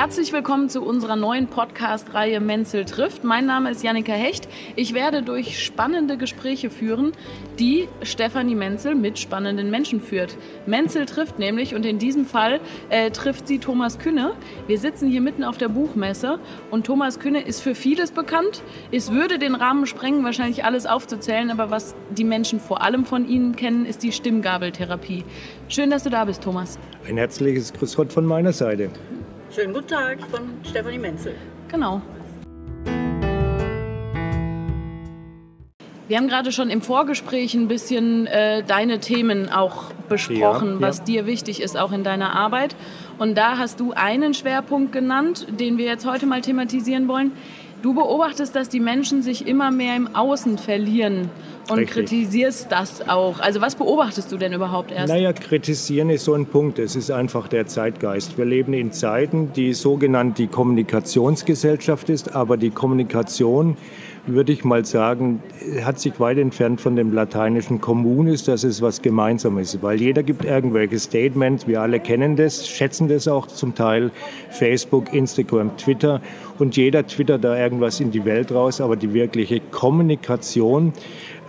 Herzlich willkommen zu unserer neuen Podcast-Reihe Menzel trifft. Mein Name ist Jannika Hecht. Ich werde durch spannende Gespräche führen, die Stefanie Menzel mit spannenden Menschen führt. Menzel trifft nämlich und in diesem Fall äh, trifft sie Thomas Künne. Wir sitzen hier mitten auf der Buchmesse und Thomas Künne ist für vieles bekannt. Es würde den Rahmen sprengen, wahrscheinlich alles aufzuzählen, aber was die Menschen vor allem von Ihnen kennen, ist die Stimmgabeltherapie. Schön, dass du da bist, Thomas. Ein herzliches Grüß Gott von meiner Seite. Schönen guten Tag von Stefanie Menzel. Genau. Wir haben gerade schon im Vorgespräch ein bisschen äh, deine Themen auch besprochen, ja, ja. was dir wichtig ist, auch in deiner Arbeit. Und da hast du einen Schwerpunkt genannt, den wir jetzt heute mal thematisieren wollen. Du beobachtest, dass die Menschen sich immer mehr im Außen verlieren und Richtig. kritisierst das auch. Also was beobachtest du denn überhaupt erst? Naja, kritisieren ist so ein Punkt. Es ist einfach der Zeitgeist. Wir leben in Zeiten, die sogenannt die Kommunikationsgesellschaft ist, aber die Kommunikation würde ich mal sagen, hat sich weit entfernt von dem lateinischen Communis, dass es was Gemeinsames ist. Weil jeder gibt irgendwelche Statements, wir alle kennen das, schätzen das auch zum Teil, Facebook, Instagram, Twitter und jeder twittert da irgendwas in die Welt raus, aber die wirkliche Kommunikation,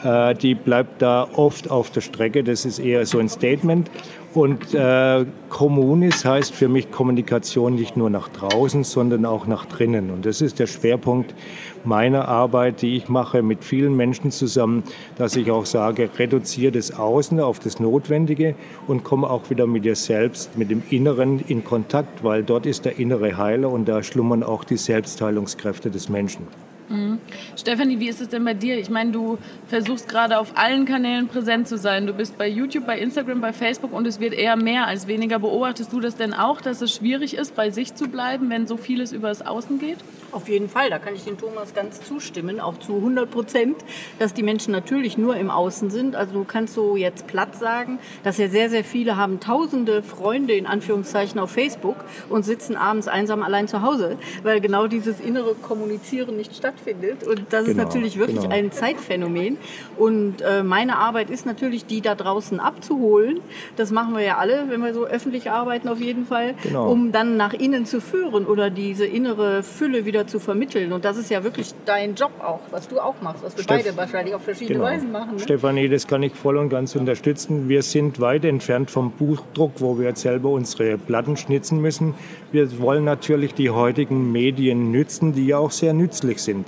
äh, die bleibt da oft auf der Strecke. Das ist eher so ein Statement. Und äh, heißt für mich Kommunikation nicht nur nach draußen, sondern auch nach drinnen. Und das ist der Schwerpunkt meiner Arbeit, die ich mache mit vielen Menschen zusammen, dass ich auch sage, reduziere das Außen auf das Notwendige und komme auch wieder mit dir selbst, mit dem Inneren in Kontakt, weil dort ist der innere Heiler und da schlummern auch die Selbstheilungskräfte des Menschen. Mhm. Stefanie, wie ist es denn bei dir? Ich meine, du versuchst gerade auf allen Kanälen präsent zu sein. Du bist bei YouTube, bei Instagram, bei Facebook und es wird eher mehr als weniger. Beobachtest du das denn auch, dass es schwierig ist, bei sich zu bleiben, wenn so vieles über das Außen geht? Auf jeden Fall, da kann ich den Thomas ganz zustimmen, auch zu 100 Prozent, dass die Menschen natürlich nur im Außen sind. Also du kannst so jetzt platt sagen, dass ja sehr, sehr viele haben tausende Freunde in Anführungszeichen auf Facebook und sitzen abends einsam allein zu Hause, weil genau dieses innere Kommunizieren nicht stattfindet stattfindet. Und das genau, ist natürlich wirklich genau. ein Zeitphänomen. Und äh, meine Arbeit ist natürlich, die da draußen abzuholen. Das machen wir ja alle, wenn wir so öffentlich arbeiten, auf jeden Fall, genau. um dann nach innen zu führen oder diese innere Fülle wieder zu vermitteln. Und das ist ja wirklich dein Job auch, was du auch machst, was wir Steff beide wahrscheinlich auf verschiedene genau. Weisen machen. Ne? Stefanie, das kann ich voll und ganz unterstützen. Wir sind weit entfernt vom Buchdruck, wo wir jetzt selber unsere Platten schnitzen müssen. Wir wollen natürlich die heutigen Medien nützen, die ja auch sehr nützlich sind.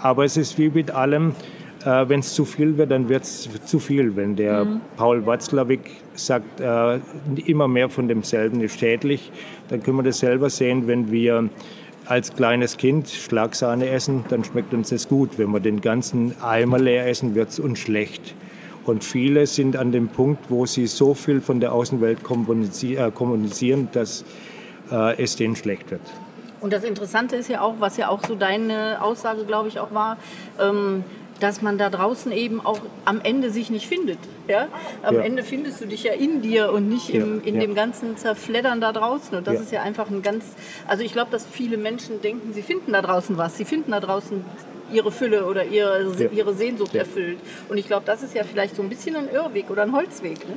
Aber es ist wie mit allem, äh, wenn es zu viel wird, dann wird es zu viel. Wenn der mhm. Paul Watzlawick sagt, äh, immer mehr von demselben ist schädlich, dann können wir das selber sehen, wenn wir als kleines Kind Schlagsahne essen, dann schmeckt uns das gut. Wenn wir den ganzen Eimer leer essen, wird es uns schlecht. Und viele sind an dem Punkt, wo sie so viel von der Außenwelt äh, kommunizieren, dass äh, es denen schlecht wird. Und das Interessante ist ja auch, was ja auch so deine Aussage, glaube ich, auch war, ähm, dass man da draußen eben auch am Ende sich nicht findet. Ja? Am ja. Ende findest du dich ja in dir und nicht im, in ja. dem ganzen Zerfleddern da draußen. Und das ist ja einfach ein ganz, also ich glaube, dass viele Menschen denken, sie finden da draußen was. Sie finden da draußen ihre Fülle oder ihre, ihre Sehnsucht erfüllt. Und ich glaube, das ist ja vielleicht so ein bisschen ein Irrweg oder ein Holzweg. Ne?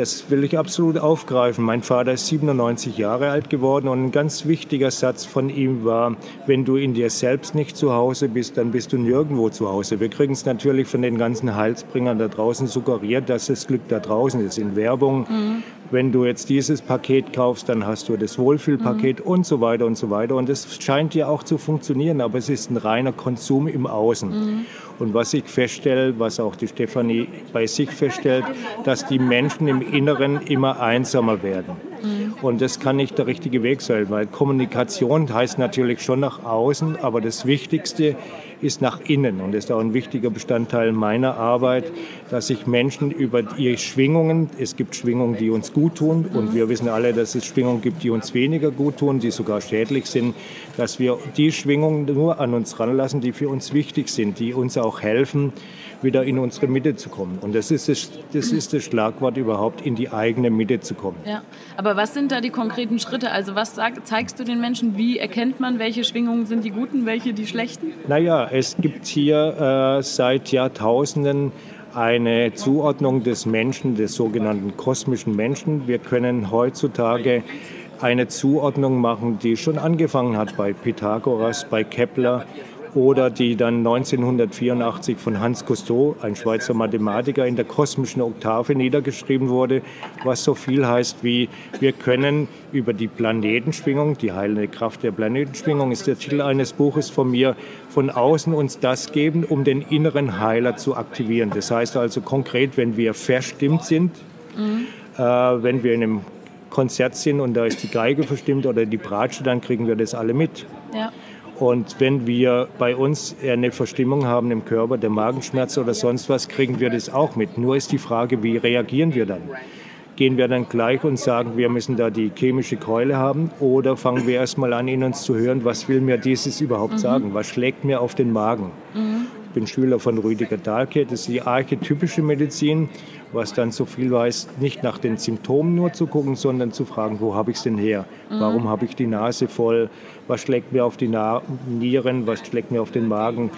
Das will ich absolut aufgreifen. Mein Vater ist 97 Jahre alt geworden und ein ganz wichtiger Satz von ihm war, wenn du in dir selbst nicht zu Hause bist, dann bist du nirgendwo zu Hause. Wir kriegen es natürlich von den ganzen Heilsbringern da draußen suggeriert, dass das Glück da draußen ist in Werbung. Mhm. Wenn du jetzt dieses Paket kaufst, dann hast du das Wohlfühlpaket mhm. und so weiter und so weiter. Und das scheint ja auch zu funktionieren, aber es ist ein reiner Konsum im Außen. Mhm. Und was ich feststelle, was auch die Stefanie bei sich feststellt, dass die Menschen im Inneren immer einsamer werden. Mhm. Und das kann nicht der richtige Weg sein, weil Kommunikation heißt natürlich schon nach außen, aber das Wichtigste ist nach innen. Und das ist auch ein wichtiger Bestandteil meiner Arbeit, dass sich Menschen über ihre Schwingungen, es gibt Schwingungen, die uns gut tun und wir wissen alle, dass es Schwingungen gibt, die uns weniger gut tun, die sogar schädlich sind, dass wir die Schwingungen nur an uns ranlassen, die für uns wichtig sind, die uns auch helfen, wieder in unsere Mitte zu kommen. Und das ist das, das ist das Schlagwort überhaupt, in die eigene Mitte zu kommen. Ja. Aber was sind da die konkreten Schritte? Also was sag, zeigst du den Menschen? Wie erkennt man, welche Schwingungen sind die guten, welche die schlechten? Naja, es gibt hier äh, seit Jahrtausenden eine Zuordnung des Menschen, des sogenannten kosmischen Menschen. Wir können heutzutage eine Zuordnung machen, die schon angefangen hat bei Pythagoras, bei Kepler oder die dann 1984 von Hans Cousteau, ein Schweizer Mathematiker, in der kosmischen Oktave niedergeschrieben wurde, was so viel heißt wie, wir können über die Planetenschwingung, die heilende Kraft der Planetenschwingung ist der Titel eines Buches von mir, von außen uns das geben, um den inneren Heiler zu aktivieren. Das heißt also konkret, wenn wir verstimmt sind, mhm. äh, wenn wir in einem Konzert sind und da ist die Geige verstimmt oder die Bratsche, dann kriegen wir das alle mit. Ja. Und wenn wir bei uns eine Verstimmung haben im Körper, der Magenschmerz oder sonst was, kriegen wir das auch mit. Nur ist die Frage, wie reagieren wir dann? Gehen wir dann gleich und sagen, wir müssen da die chemische Keule haben? Oder fangen wir erstmal an, in uns zu hören, was will mir dieses überhaupt mhm. sagen? Was schlägt mir auf den Magen? Mhm. Ich bin Schüler von Rüdiger Dahlke, das ist die archetypische Medizin was dann so viel weiß, nicht nach den Symptomen nur zu gucken, sondern zu fragen, wo habe ich es denn her? Mhm. Warum habe ich die Nase voll? Was schlägt mir auf die Na Nieren? Was schlägt mir auf den Magen?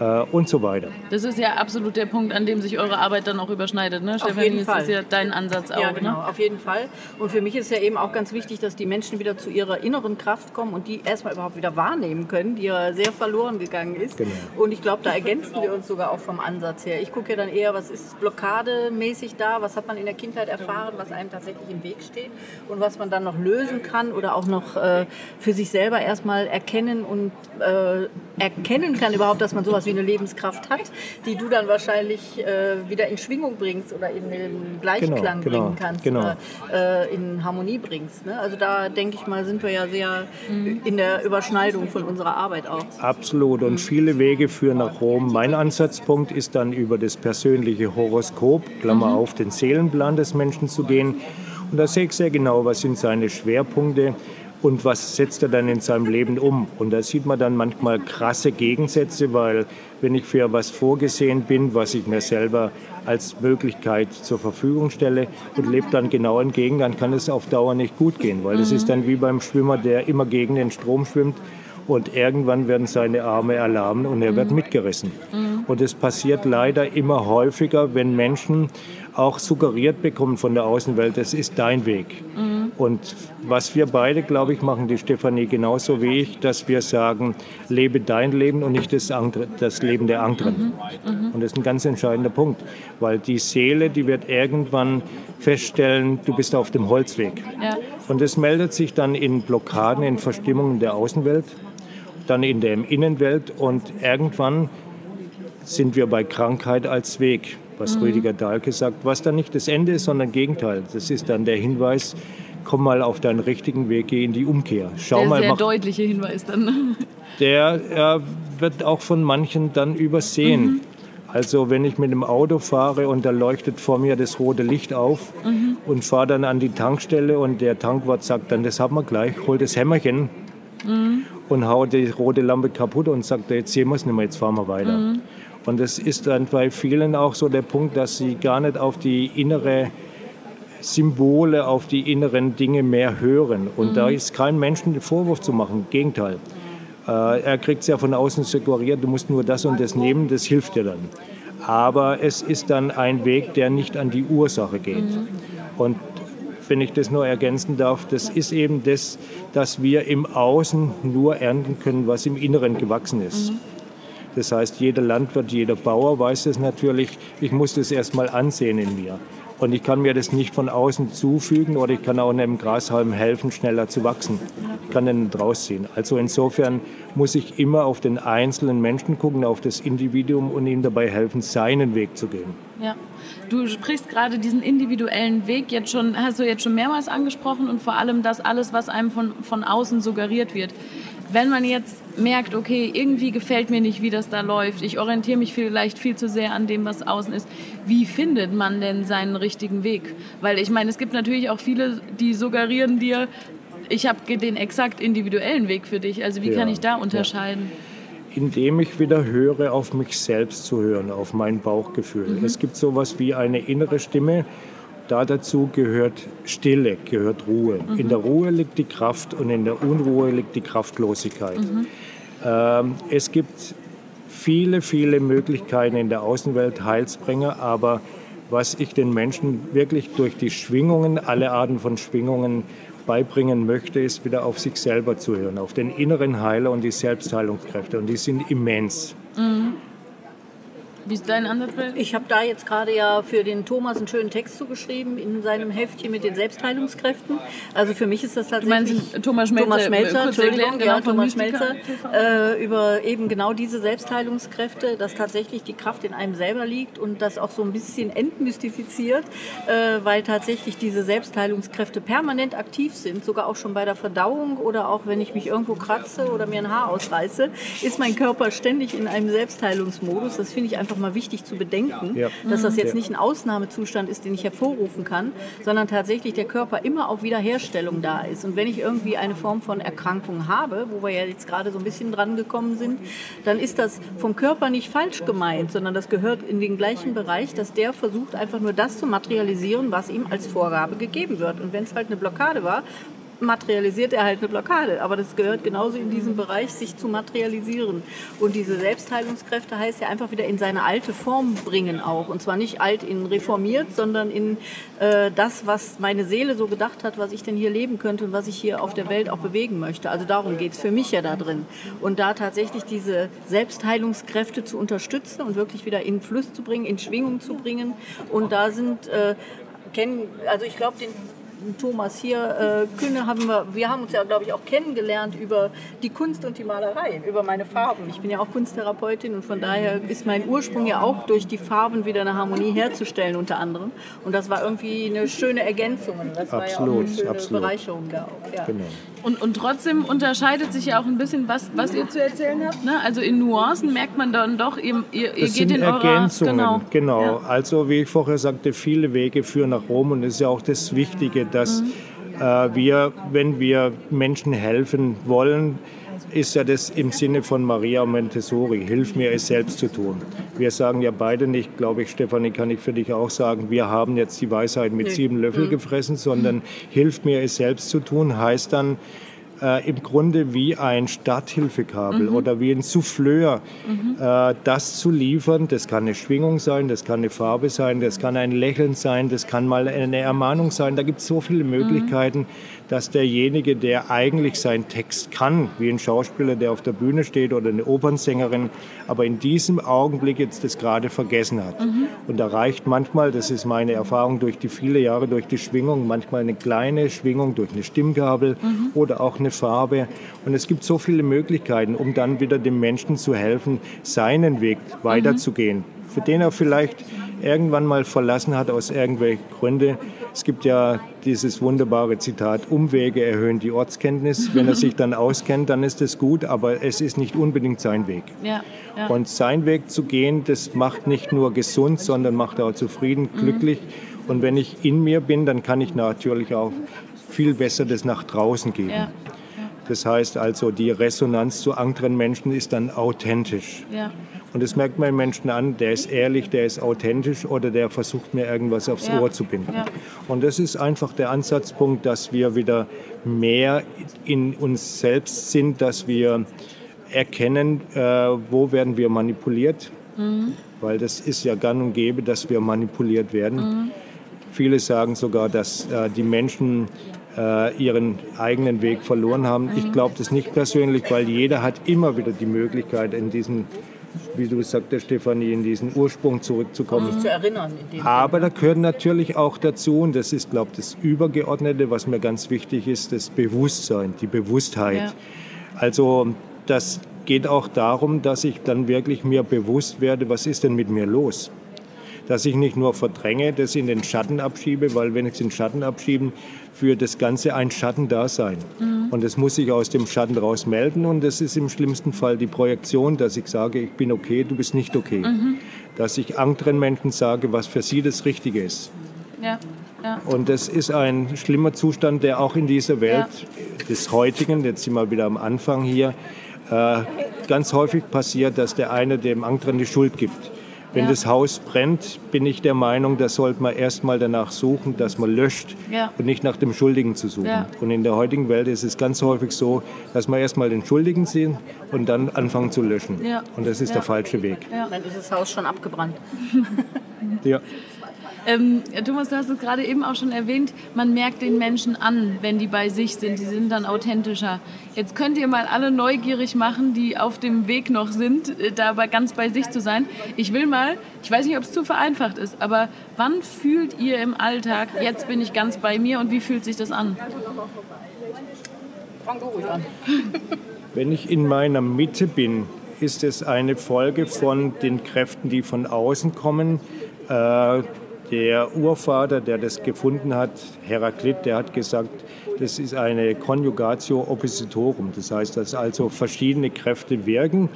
Äh, und so weiter. Das ist ja absolut der Punkt, an dem sich eure Arbeit dann auch überschneidet, ne? Auf Stefanie, jeden das Fall. ist ja dein Ansatz auch. Ja, genau, ne? auf jeden Fall. Und für mich ist ja eben auch ganz wichtig, dass die Menschen wieder zu ihrer inneren Kraft kommen und die erstmal überhaupt wieder wahrnehmen können, die ja sehr verloren gegangen ist. Genau. Und ich glaube, da ergänzen wir uns sogar auch vom Ansatz her. Ich gucke ja dann eher, was ist blockademäßig da, was hat man in der Kindheit erfahren, was einem tatsächlich im Weg steht und was man dann noch lösen kann oder auch noch äh, für sich selber erstmal erkennen und äh, erkennen kann überhaupt, dass man sowas wie eine Lebenskraft hat, die du dann wahrscheinlich äh, wieder in Schwingung bringst oder in den Gleichklang genau, genau, bringen kannst genau. oder äh, in Harmonie bringst. Ne? Also da denke ich mal, sind wir ja sehr mhm. in der Überschneidung von unserer Arbeit auch. Absolut und mhm. viele Wege führen nach Rom. Mein Ansatzpunkt ist dann über das persönliche Horoskop, Klammer mhm. auf, den Seelenplan des Menschen zu gehen. Und da sehe ich sehr genau, was sind seine Schwerpunkte und was setzt er dann in seinem Leben um. Und da sieht man dann manchmal krasse Gegensätze, weil wenn ich für was vorgesehen bin, was ich mir selber als Möglichkeit zur Verfügung stelle und lebe dann genau entgegen, dann kann es auf Dauer nicht gut gehen, weil es mhm. ist dann wie beim Schwimmer, der immer gegen den Strom schwimmt und irgendwann werden seine Arme erlahmen und er wird mhm. mitgerissen. Mhm. Und es passiert leider immer häufiger, wenn Menschen auch suggeriert bekommen von der Außenwelt, das ist dein Weg. Mhm. Und was wir beide, glaube ich, machen, die Stefanie genauso wie ich, dass wir sagen, lebe dein Leben und nicht das, andere, das Leben der anderen. Mhm. Mhm. Und das ist ein ganz entscheidender Punkt, weil die Seele, die wird irgendwann feststellen, du bist auf dem Holzweg. Ja. Und das meldet sich dann in Blockaden, in Verstimmungen der Außenwelt, dann in der Innenwelt und irgendwann sind wir bei Krankheit als Weg was mhm. Rüdiger Dahlke sagt, was dann nicht das Ende ist, sondern Gegenteil. Das ist dann der Hinweis, komm mal auf deinen richtigen Weg, geh in die Umkehr. Schau der mal, sehr mach, deutliche Hinweis dann. Der äh, wird auch von manchen dann übersehen. Mhm. Also wenn ich mit dem Auto fahre und da leuchtet vor mir das rote Licht auf mhm. und fahre dann an die Tankstelle und der Tankwart sagt dann, das haben wir gleich, hol das Hämmerchen mhm. und haut die rote Lampe kaputt und sagt, jetzt sehen wir es nicht mehr, jetzt fahren wir weiter. Und es ist dann bei vielen auch so der Punkt, dass sie gar nicht auf die innere Symbole, auf die inneren Dinge mehr hören. Und mhm. da ist kein Menschen den Vorwurf zu machen, im Gegenteil. Äh, er kriegt es ja von außen suggeriert, du musst nur das und das nehmen, das hilft dir dann. Aber es ist dann ein Weg, der nicht an die Ursache geht. Mhm. Und wenn ich das nur ergänzen darf, das ist eben das, dass wir im Außen nur ernten können, was im Inneren gewachsen ist. Mhm. Das heißt, jeder Landwirt, jeder Bauer weiß es natürlich, ich muss das erstmal ansehen in mir. Und ich kann mir das nicht von außen zufügen oder ich kann auch einem Grashalm helfen, schneller zu wachsen. Ich kann den rausziehen. Also insofern muss ich immer auf den einzelnen Menschen gucken, auf das Individuum und ihm dabei helfen, seinen Weg zu gehen. Ja. Du sprichst gerade diesen individuellen Weg jetzt schon, hast du jetzt schon mehrmals angesprochen und vor allem das alles, was einem von, von außen suggeriert wird wenn man jetzt merkt, okay, irgendwie gefällt mir nicht, wie das da läuft, ich orientiere mich vielleicht viel zu sehr an dem, was außen ist, wie findet man denn seinen richtigen Weg? Weil ich meine, es gibt natürlich auch viele, die suggerieren dir, ich habe den exakt individuellen Weg für dich. Also wie ja, kann ich da unterscheiden? Ja. Indem ich wieder höre, auf mich selbst zu hören, auf mein Bauchgefühl. Mhm. Es gibt sowas wie eine innere Stimme, da dazu gehört Stille, gehört Ruhe. Mhm. In der Ruhe liegt die Kraft und in der Unruhe liegt die Kraftlosigkeit. Mhm. Ähm, es gibt viele, viele Möglichkeiten in der Außenwelt, Heilsbringer, aber was ich den Menschen wirklich durch die Schwingungen, alle Arten von Schwingungen beibringen möchte, ist wieder auf sich selber zu hören, auf den inneren Heiler und die Selbstheilungskräfte. Und die sind immens. Mhm. Wie ist dein Ansatzbild? Ich habe da jetzt gerade ja für den Thomas einen schönen Text zugeschrieben in seinem Heftchen mit den Selbstheilungskräften. Also für mich ist das tatsächlich... Du meinst Thomas Schmelzer? Thomas Schmelzer, Entschuldigung, genau, ja, Thomas Schmelzer. Äh, über eben genau diese Selbstheilungskräfte, dass tatsächlich die Kraft in einem selber liegt und das auch so ein bisschen entmystifiziert, äh, weil tatsächlich diese Selbstheilungskräfte permanent aktiv sind, sogar auch schon bei der Verdauung oder auch wenn ich mich irgendwo kratze oder mir ein Haar ausreiße, ist mein Körper ständig in einem Selbstheilungsmodus. Das finde ich einfach einfach mal wichtig zu bedenken, ja. dass das jetzt nicht ein Ausnahmezustand ist, den ich hervorrufen kann, sondern tatsächlich der Körper immer auf Wiederherstellung da ist. Und wenn ich irgendwie eine Form von Erkrankung habe, wo wir ja jetzt gerade so ein bisschen dran gekommen sind, dann ist das vom Körper nicht falsch gemeint, sondern das gehört in den gleichen Bereich, dass der versucht einfach nur das zu materialisieren, was ihm als Vorgabe gegeben wird. Und wenn es halt eine Blockade war, materialisiert er halt eine Blockade. Aber das gehört genauso in diesem Bereich, sich zu materialisieren. Und diese Selbstheilungskräfte heißt ja einfach wieder in seine alte Form bringen auch. Und zwar nicht alt in reformiert, sondern in äh, das, was meine Seele so gedacht hat, was ich denn hier leben könnte und was ich hier auf der Welt auch bewegen möchte. Also darum geht es für mich ja da drin. Und da tatsächlich diese Selbstheilungskräfte zu unterstützen und wirklich wieder in Fluss zu bringen, in Schwingung zu bringen. Und da sind äh, also ich glaube, den Thomas hier, äh, Kühne haben wir, wir haben uns ja, glaube ich, auch kennengelernt über die Kunst und die Malerei, über meine Farben. Ich bin ja auch Kunsttherapeutin und von daher ist mein Ursprung ja auch durch die Farben wieder eine Harmonie herzustellen, unter anderem. Und das war irgendwie eine schöne Ergänzung. Das war absolut, ja auch eine schöne absolut. Bereicherung da auch. Ja. Genau. Und, und trotzdem unterscheidet sich ja auch ein bisschen, was, was ihr zu erzählen habt. Ne? Also in Nuancen merkt man dann doch, ihr, ihr, ihr geht in Ergänzungen, eurer... Genau, genau. Ja. also wie ich vorher sagte, viele Wege führen nach Rom und es ist ja auch das Wichtige, dass mhm. äh, wir, wenn wir Menschen helfen wollen, ist ja das im Sinne von Maria Montessori, hilf mir es selbst zu tun. Wir sagen ja beide nicht, glaube ich, Stefanie, kann ich für dich auch sagen, wir haben jetzt die Weisheit mit sieben Löffeln mhm. gefressen, sondern hilf mir es selbst zu tun, heißt dann, äh, im Grunde wie ein Starthilfekabel mhm. oder wie ein Souffleur, mhm. äh, das zu liefern. Das kann eine Schwingung sein, das kann eine Farbe sein, das kann ein Lächeln sein, das kann mal eine Ermahnung sein. Da gibt es so viele mhm. Möglichkeiten. Mhm dass derjenige, der eigentlich seinen Text kann, wie ein Schauspieler, der auf der Bühne steht oder eine Opernsängerin, aber in diesem Augenblick jetzt das gerade vergessen hat. Mhm. Und da reicht manchmal, das ist meine Erfahrung durch die viele Jahre, durch die Schwingung, manchmal eine kleine Schwingung durch eine Stimmgabel mhm. oder auch eine Farbe. Und es gibt so viele Möglichkeiten, um dann wieder dem Menschen zu helfen, seinen Weg weiterzugehen. Mhm. Für den er vielleicht irgendwann mal verlassen hat aus irgendwelchen Gründen. Es gibt ja dieses wunderbare Zitat, Umwege erhöhen die Ortskenntnis. Wenn er sich dann auskennt, dann ist es gut, aber es ist nicht unbedingt sein Weg. Ja, ja. Und sein Weg zu gehen, das macht nicht nur gesund, sondern macht auch zufrieden, mhm. glücklich. Mhm. Und wenn ich in mir bin, dann kann ich natürlich auch viel besser das nach draußen geben. Ja. Das heißt also, die Resonanz zu anderen Menschen ist dann authentisch. Ja. Und das merkt man den Menschen an, der ist ehrlich, der ist authentisch oder der versucht mir irgendwas aufs ja. Ohr zu binden. Ja. Und das ist einfach der Ansatzpunkt, dass wir wieder mehr in uns selbst sind, dass wir erkennen, äh, wo werden wir manipuliert. Mhm. Weil das ist ja gang und gäbe, dass wir manipuliert werden. Mhm. Viele sagen sogar, dass äh, die Menschen äh, ihren eigenen Weg verloren haben. Ich mhm. glaube das nicht persönlich, weil jeder hat immer wieder die Möglichkeit, in diesen wie du sagtest, Stefanie, in diesen Ursprung zurückzukommen. Sich zu erinnern. Aber da gehört natürlich auch dazu, und das ist, glaube ich, das Übergeordnete, was mir ganz wichtig ist, das Bewusstsein, die Bewusstheit. Ja. Also das geht auch darum, dass ich dann wirklich mir bewusst werde, was ist denn mit mir los? Dass ich nicht nur verdränge, das in den Schatten abschiebe, weil wenn ich es in den Schatten abschiebe, für das Ganze ein Schattendasein. Mhm. Und das muss ich aus dem Schatten raus melden und das ist im schlimmsten Fall die Projektion, dass ich sage, ich bin okay, du bist nicht okay. Mhm. Dass ich anderen Menschen sage, was für sie das Richtige ist. Ja. Ja. Und das ist ein schlimmer Zustand, der auch in dieser Welt ja. des heutigen, jetzt sind wir wieder am Anfang hier, äh, ganz häufig passiert, dass der eine dem anderen die Schuld gibt. Wenn ja. das Haus brennt, bin ich der Meinung, da sollte man erstmal danach suchen, dass man löscht ja. und nicht nach dem Schuldigen zu suchen. Ja. Und in der heutigen Welt ist es ganz häufig so, dass man erstmal den Schuldigen sieht und dann anfangen zu löschen. Und das ist der falsche Weg. Dann ist das Haus schon abgebrannt. ja. Ähm, Thomas, du hast es gerade eben auch schon erwähnt, man merkt den Menschen an, wenn die bei sich sind. Die sind dann authentischer. Jetzt könnt ihr mal alle neugierig machen, die auf dem Weg noch sind, äh, da ganz bei sich zu sein. Ich will mal, ich weiß nicht, ob es zu vereinfacht ist, aber wann fühlt ihr im Alltag, jetzt bin ich ganz bei mir und wie fühlt sich das an? Fang du ruhig an. Wenn ich in meiner Mitte bin, ist es eine Folge von den Kräften, die von außen kommen. Äh, der Urvater, der das gefunden hat, Heraklit, der hat gesagt, das ist eine Conjugatio Oppositorum. Das heißt, dass also verschiedene Kräfte wirken.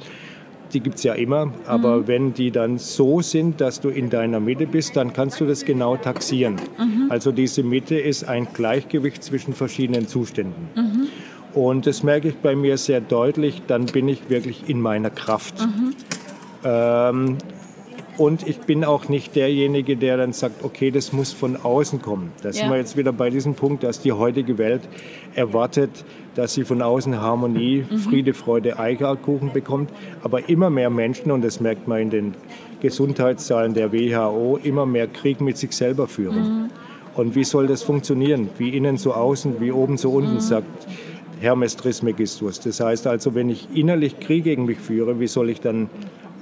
Die gibt es ja immer, aber mhm. wenn die dann so sind, dass du in deiner Mitte bist, dann kannst du das genau taxieren. Mhm. Also diese Mitte ist ein Gleichgewicht zwischen verschiedenen Zuständen. Mhm. Und das merke ich bei mir sehr deutlich, dann bin ich wirklich in meiner Kraft. Mhm. Ähm, und ich bin auch nicht derjenige, der dann sagt, okay, das muss von außen kommen. Da ja. sind wir jetzt wieder bei diesem Punkt, dass die heutige Welt erwartet, dass sie von außen Harmonie, mhm. Friede, Freude, Eierkuchen bekommt. Aber immer mehr Menschen, und das merkt man in den Gesundheitszahlen der WHO, immer mehr Krieg mit sich selber führen. Mhm. Und wie soll das funktionieren? Wie innen so außen, wie oben so unten, mhm. sagt Hermes Trismegistus. Das heißt also, wenn ich innerlich Krieg gegen mich führe, wie soll ich dann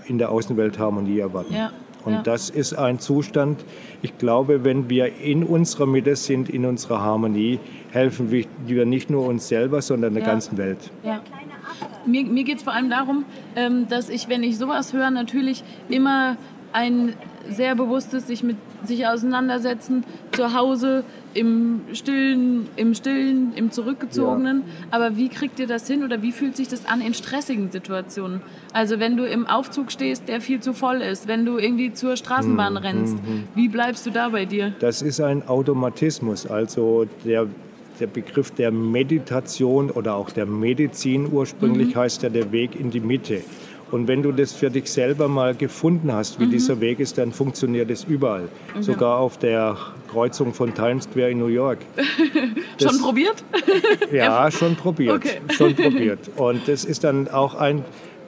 in der Außenwelt Harmonie erwarten? Ja. Und ja. das ist ein Zustand, ich glaube, wenn wir in unserer Mitte sind, in unserer Harmonie, helfen wir nicht nur uns selber, sondern der ja. ganzen Welt. Ja. Mir, mir geht es vor allem darum, ähm, dass ich, wenn ich sowas höre, natürlich immer ein sehr bewusstes sich mit sich auseinandersetzen, zu Hause im Stillen, im Stillen, im Zurückgezogenen. Ja. Aber wie kriegt ihr das hin oder wie fühlt sich das an in stressigen Situationen? Also wenn du im Aufzug stehst, der viel zu voll ist, wenn du irgendwie zur Straßenbahn hm, rennst, hm, hm. wie bleibst du da bei dir? Das ist ein Automatismus. Also der der Begriff der Meditation oder auch der Medizin ursprünglich mhm. heißt ja der Weg in die Mitte. Und wenn du das für dich selber mal gefunden hast, wie mhm. dieser Weg ist, dann funktioniert es überall. Mhm. Sogar auf der Kreuzung von Times Square in New York. schon probiert? ja, schon probiert. Okay. Schon probiert. Und das ist dann auch ein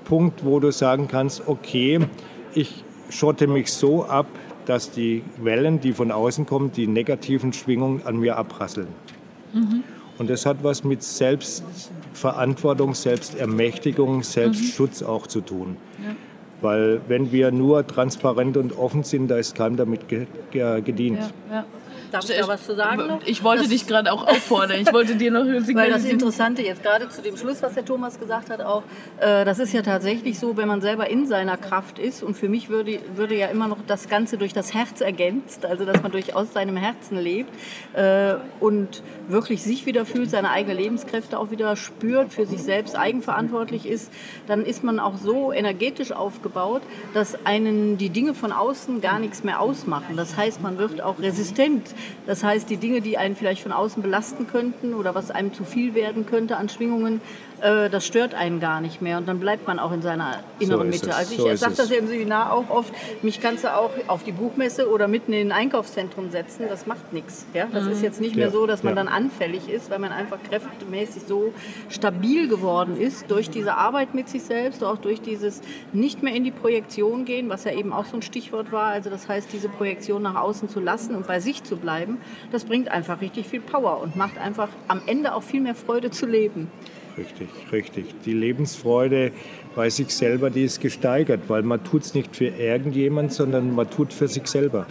Punkt, wo du sagen kannst, okay, ich schotte mich so ab, dass die Wellen, die von außen kommen, die negativen Schwingungen an mir abrasseln. Mhm. Und das hat was mit Selbstverantwortung, Selbstermächtigung, Selbstschutz mhm. auch zu tun. Ja. Weil wenn wir nur transparent und offen sind, da ist keinem damit gedient. Ja, ja. Darf ich da was zu sagen? Noch? Ich wollte das dich gerade auch auffordern. Ich wollte dir noch Weil das Interessante jetzt gerade zu dem Schluss, was der Thomas gesagt hat, auch, äh, das ist ja tatsächlich so, wenn man selber in seiner Kraft ist und für mich würde, würde ja immer noch das Ganze durch das Herz ergänzt, also dass man durchaus seinem Herzen lebt äh, und wirklich sich wieder fühlt, seine eigenen Lebenskräfte auch wieder spürt, für sich selbst eigenverantwortlich ist, dann ist man auch so energetisch aufgebaut, dass einen die Dinge von außen gar nichts mehr ausmachen. Das heißt, man wird auch resistent das heißt, die Dinge, die einen vielleicht von außen belasten könnten oder was einem zu viel werden könnte an Schwingungen, äh, das stört einen gar nicht mehr und dann bleibt man auch in seiner inneren so Mitte. Also ich so sage das ja im Seminar auch oft, mich kannst du auch auf die Buchmesse oder mitten in ein Einkaufszentrum setzen, das macht nichts. Ja? Das mhm. ist jetzt nicht mehr so, dass man ja. dann anfällig ist, weil man einfach kräftemäßig so stabil geworden ist durch diese Arbeit mit sich selbst, auch durch dieses nicht mehr in die Projektion gehen, was ja eben auch so ein Stichwort war. Also das heißt, diese Projektion nach außen zu lassen und bei sich zu bleiben, das bringt einfach richtig viel Power und macht einfach am Ende auch viel mehr Freude zu leben. Richtig, richtig. Die Lebensfreude bei sich selber, die ist gesteigert, weil man tut es nicht für irgendjemand, sondern man tut für sich selber.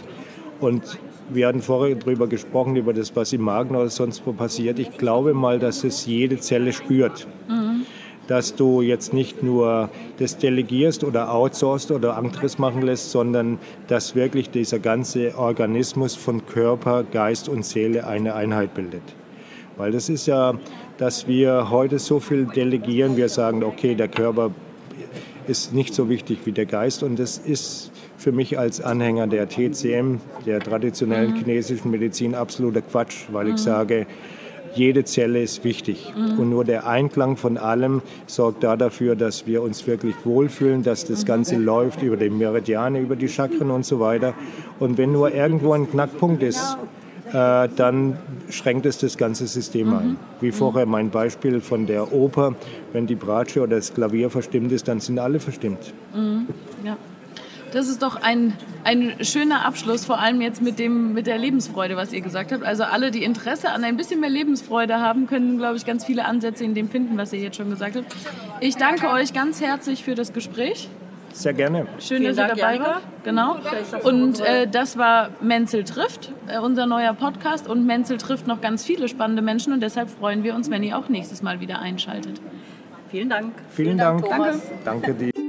Und wir hatten vorher darüber gesprochen, über das, was im Magen oder sonst wo passiert. Ich glaube mal, dass es jede Zelle spürt. Mhm. Dass du jetzt nicht nur das delegierst oder outsourcest oder anderes machen lässt, sondern dass wirklich dieser ganze Organismus von Körper, Geist und Seele eine Einheit bildet. Weil das ist ja dass wir heute so viel delegieren. Wir sagen, okay, der Körper ist nicht so wichtig wie der Geist und das ist für mich als Anhänger der TCM, der traditionellen mhm. chinesischen Medizin, absoluter Quatsch, weil mhm. ich sage, jede Zelle ist wichtig. Mhm. Und nur der Einklang von allem sorgt da dafür, dass wir uns wirklich wohlfühlen, dass das Ganze mhm. läuft über die Meridiane, über die Chakren und so weiter. Und wenn nur irgendwo ein Knackpunkt ist, äh, dann schränkt es das ganze System mhm. ein. Wie vorher mein Beispiel von der Oper, wenn die Bratsche oder das Klavier verstimmt ist, dann sind alle verstimmt. Mhm. Ja. Das ist doch ein, ein schöner Abschluss, vor allem jetzt mit, dem, mit der Lebensfreude, was ihr gesagt habt. Also alle, die Interesse an ein bisschen mehr Lebensfreude haben, können, glaube ich, ganz viele Ansätze in dem finden, was ihr jetzt schon gesagt habt. Ich danke euch ganz herzlich für das Gespräch. Sehr gerne. Schön, Vielen dass ihr Dank, dabei Janika. wart. Genau. Und äh, das war Menzel trifft, äh, unser neuer Podcast. Und Menzel trifft noch ganz viele spannende Menschen. Und deshalb freuen wir uns, wenn ihr auch nächstes Mal wieder einschaltet. Vielen Dank. Vielen Dank. Thomas. Danke dir.